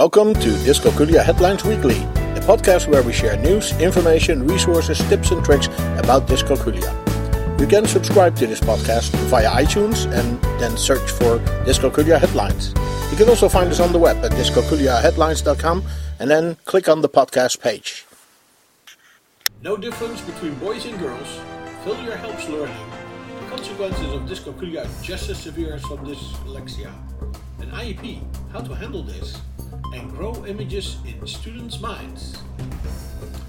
Welcome to Dyscalculia Headlines Weekly, a podcast where we share news, information, resources, tips, and tricks about dyscalculia. You can subscribe to this podcast via iTunes and then search for Dyscalculia Headlines. You can also find us on the web at dyscalculiaheadlines.com and then click on the podcast page. No difference between boys and girls. Failure helps learning. The consequences of dyscalculia are just as severe as from dyslexia. An IEP, how to handle this, and grow images in students' minds.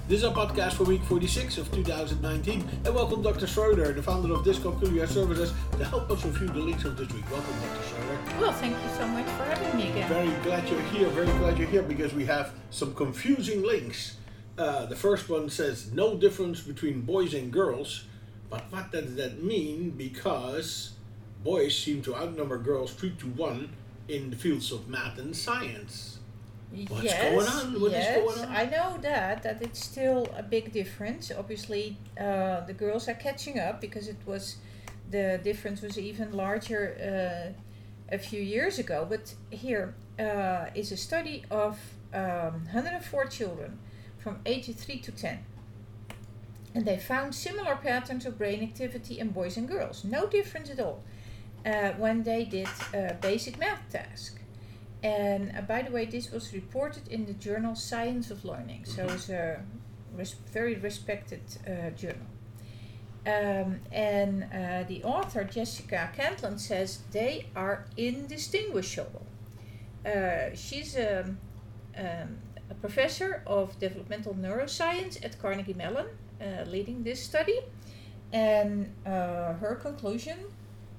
This is our podcast for week 46 of 2019, and welcome Dr. Schroeder, the founder of Dyscalculia Services, to help us review the links of this week. Welcome, Dr. Schroeder. Well, thank you so much for having me again. Very glad you're here. Very glad you're here because we have some confusing links. Uh, the first one says no difference between boys and girls, but what does that mean? Because boys seem to outnumber girls three to one in the fields of math and science. What's yes, going on? What is yes, going on? I know that that it's still a big difference. Obviously, uh, the girls are catching up because it was the difference was even larger uh, a few years ago. But here uh, is a study of um, 104 children from age 3 to 10. And they found similar patterns of brain activity in boys and girls. No difference at all uh, when they did a basic math task. And uh, by the way, this was reported in the journal Science of Learning, so it's a res- very respected uh, journal. Um, and uh, the author, Jessica Cantlon, says they are indistinguishable. Uh, she's a, um, a professor of developmental neuroscience at Carnegie Mellon, uh, leading this study. And uh, her conclusion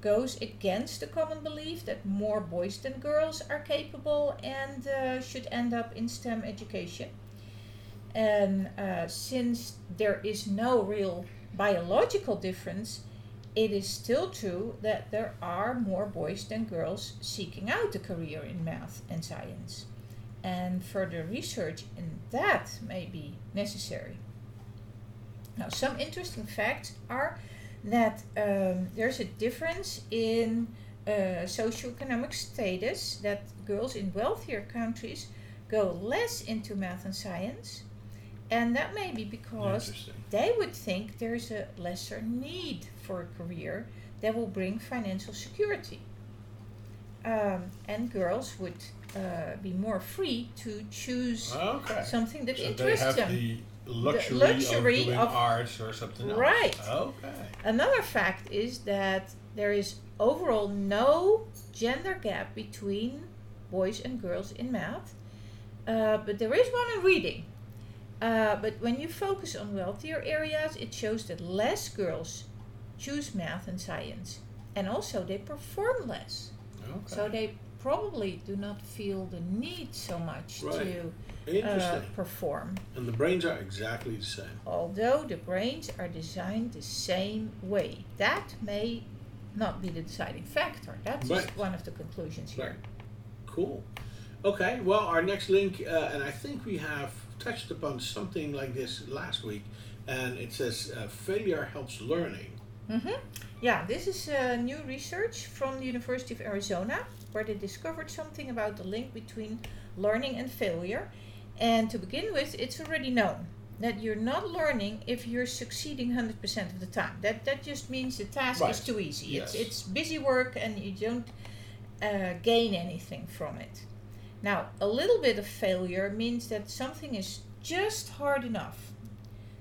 goes against the common belief that more boys than girls are capable and uh, should end up in STEM education. And uh, since there is no real biological difference, it is still true that there are more boys than girls seeking out a career in math and science. And further research in that may be necessary. Now, some interesting facts are that um, there's a difference in uh, socioeconomic status, that girls in wealthier countries go less into math and science. And that may be because they would think there's a lesser need for a career that will bring financial security. Um, and girls would uh, be more free to choose Okay. something that So interests them. the luxury, luxury of doing of- arts or something else. Right. Okay. Another fact is that there is overall no gender gap between boys and girls in math, uh, but there is one in reading. Uh, but when you focus on wealthier areas, it shows that less girls choose math and science, and also they perform less. Okay. So they probably do not feel the need so much Right. to uh, perform. and the brains are exactly the same. although the brains are designed the same way. That may not be the deciding factor. That's just one of the conclusions here. Cool. Okay, well, our next link, uh, and I think we have touched upon something like this last week, and it says uh, failure helps learning. Hmm Yeah, this is uh, new research from the University of Arizona where they discovered something about the link between learning and failure. And to begin with, it's already known that you're not learning if you're succeeding 100% of the time. That that just means the task is too easy. It's Yes. it's busy work and you don't uh, gain anything from it. Now, a little bit of failure means that something is just hard enough.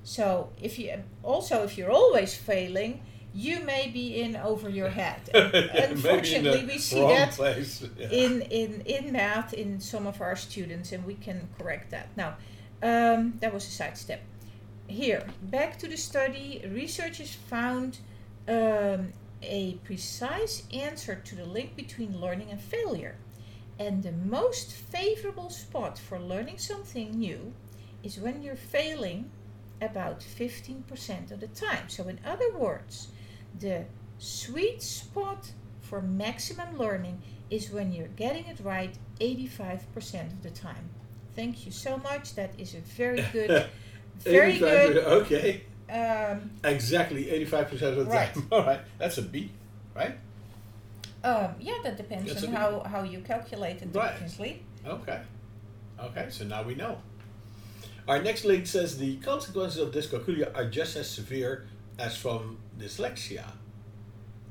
So, if you also if you're always failing, you may be in over your head. And unfortunately, we see that. Yeah. in, in, in math in some of our students, and we can correct that. Now, um, that was a sidestep. Here, back to the study, researchers found um, a precise answer to the link between learning and failure. And the most favorable spot for learning something new is when you're failing about 15% of the time. So, in other words, the sweet spot for maximum learning is when you're getting it right 85% of the time. Thank you so much. That is a very good, very good. Okay, Um, exactly 85% of the Right. time. All right, that's a B, right? um, yeah, that depends That's on how, how you calculate it Right. differently. Okay. Okay, so now we know. Our next link says the consequences of dyscalculia are just as severe as from dyslexia.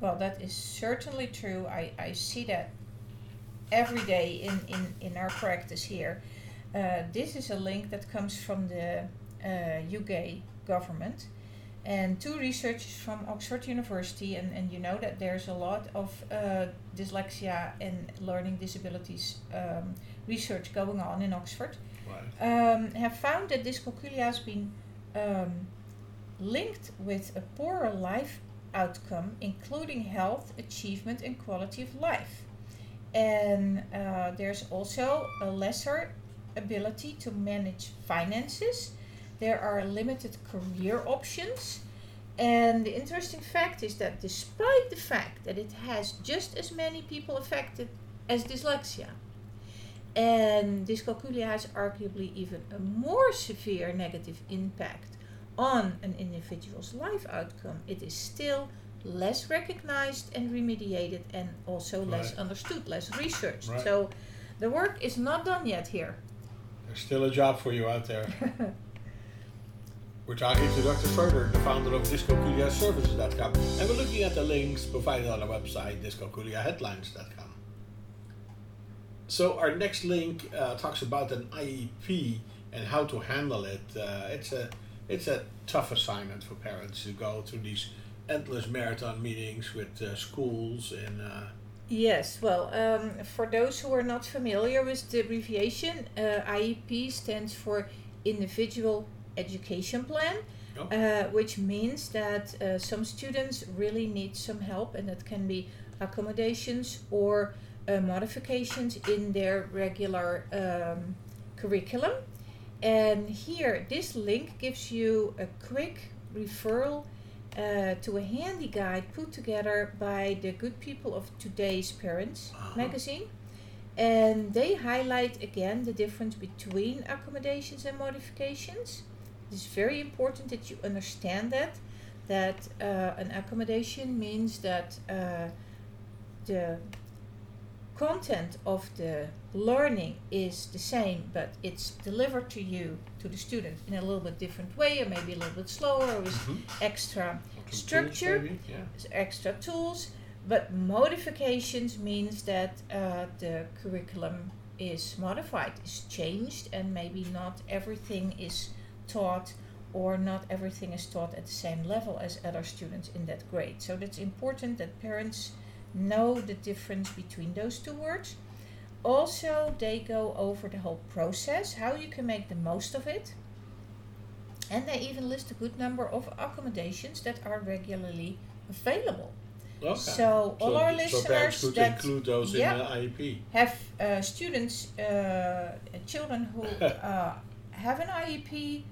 Well, that is certainly true. I, I see that every day in, in, in our practice here. Uh, this is a link that comes from the uh, UK government and two researchers from Oxford University, and, and you know that there's a lot of uh, dyslexia and learning disabilities um, research going on in Oxford. Um, have found that dyscalculia has been um, linked with a poorer life outcome, including health, achievement, and quality of life. And uh, there's also a lesser ability to manage finances. There are limited career options. And the interesting fact is that despite the fact that it has just as many people affected as dyslexia, and dyscalculia has arguably even a more severe negative impact on an individual's life outcome, it is still less recognized and remediated and also less understood, less researched. Right. So the work is not done yet here. There's still a job for you out there. We're talking to Dr. Furter, the founder of dyscalculiaservices.com, and we're looking at the links provided on our website, dyscalculiaheadlines.com. So our next link uh, talks about an IEP and how to handle it. Uh, it's a it's a tough assignment for parents to go through these endless marathon meetings with uh, schools and uh, Yes, well, um, for those who are not familiar with the abbreviation, uh, IEP stands for Individual Education Plan, Oh. uh, which means that uh, some students really need some help, and that can be accommodations or modifications in their regular um, curriculum. And here, this link gives you a quick referral uh, to a handy guide put together by the good people of today's Parents Uh-huh. magazine. And they highlight again the difference between accommodations and modifications. It's very important that you understand that. That uh, an accommodation means that uh, the content of the learning is the same, but it's delivered to you, to the student, in a little bit different way, or maybe a little bit slower, or with Mhm. extra Structure. maybe, yeah. extra tools. But modifications means that uh, the curriculum is modified, is changed, and maybe not everything is taught or not everything is taught at the same level as other students in that grade. So that's important that parents know the difference between those two words. Also, they go over the whole process, how you can make the most of it. And they even list a good number of accommodations that are regularly available. Okay. So, all our so parents listeners could that include those yeah. in the IEP. have uh, students, uh, children who uh, have an IEP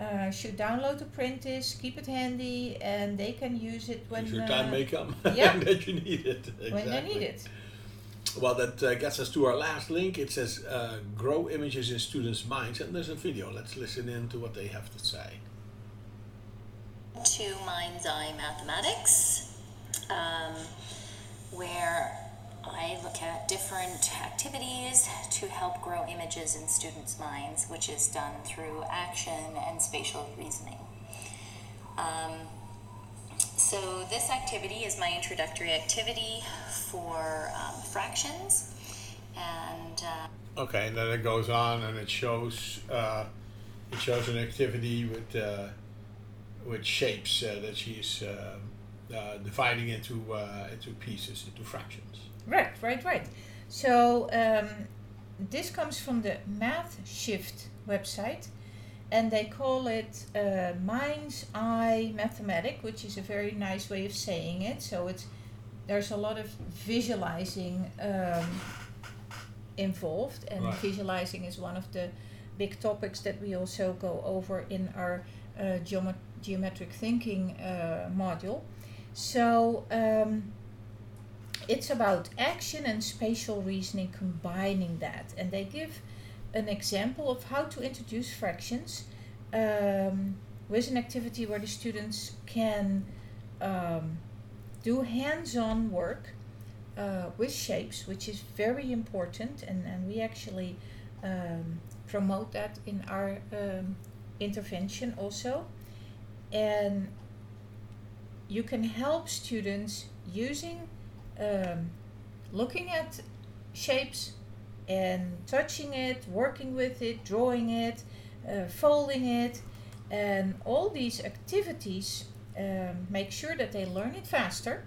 uh, should download the print this, keep it handy, and they can use it when If your uh, time may come yeah. that you need it. Exactly. when they need it. Well, that uh, gets us to our last link. It says uh, grow images in students' minds, and there's a video. Let's listen in to what they have to say. to Mind's Eye Mathematics, um, where I look at different activities to help grow images in students' minds, which is done through action and spatial reasoning. Um, so, this activity is my introductory activity for um, fractions, and uh, Okay, and then it goes on, and it shows uh, it shows an activity with uh, with shapes uh, that she's uh, uh, dividing into into pieces, into fractions. Right, right, right. So um, this comes from the Math Shift website, and they call it uh, Mind's Eye Mathematic, which is a very nice way of saying it. So it's there's a lot of visualizing um, involved, and Right. visualizing is one of the big topics that we also go over in our uh, geomet- geometric thinking uh, module. So. Um, it's about action and spatial reasoning combining that and they give an example of how to introduce fractions um, with an activity where the students can um, do hands-on work uh, with shapes which is very important and, and we actually um, promote that in our um, intervention also. And you can help students using um, looking at shapes and touching it, working with it, drawing it, uh, folding it, and all these activities um, make sure that they learn it faster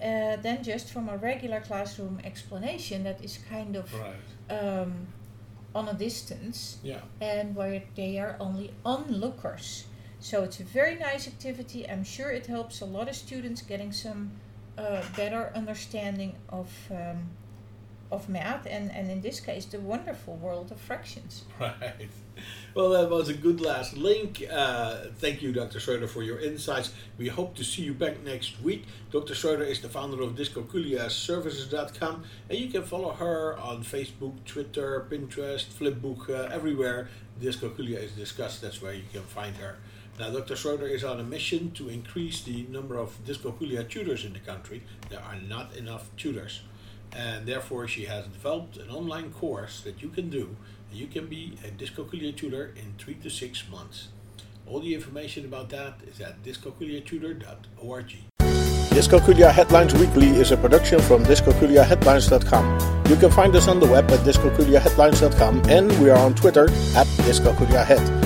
uh, than just from a regular classroom explanation that is kind of Right. um, on a distance Yeah. and where they are only onlookers. So it's a very nice activity. I'm sure it helps a lot of students getting some uh, better understanding of um, of math and, and in this case the wonderful world of fractions. Right. Well, that was a good last link. Uh, thank you, Dr. Schroeder, for your insights. We hope to see you back next week. Dr. Schroeder is the founder of DyscalculiaServices.com, and you can follow her on Facebook, Twitter, Pinterest, Flipboard, uh, everywhere dyscalculia is discussed. That's where you can find her. Now, Dr. Schroeder is on a mission to increase the number of Dyscalculia tutors in the country. There are not enough tutors and therefore she has developed an online course that you can do you can be a dyscalculia tutor in three to six months all the information about that is at dyscalculiatutor.org Dyscalculia Headlines Weekly is a production from dyscalculiaheadlines.com. You can find us on the web at dyscalculiaheadlines.com and we are on Twitter at dyscalculiahead.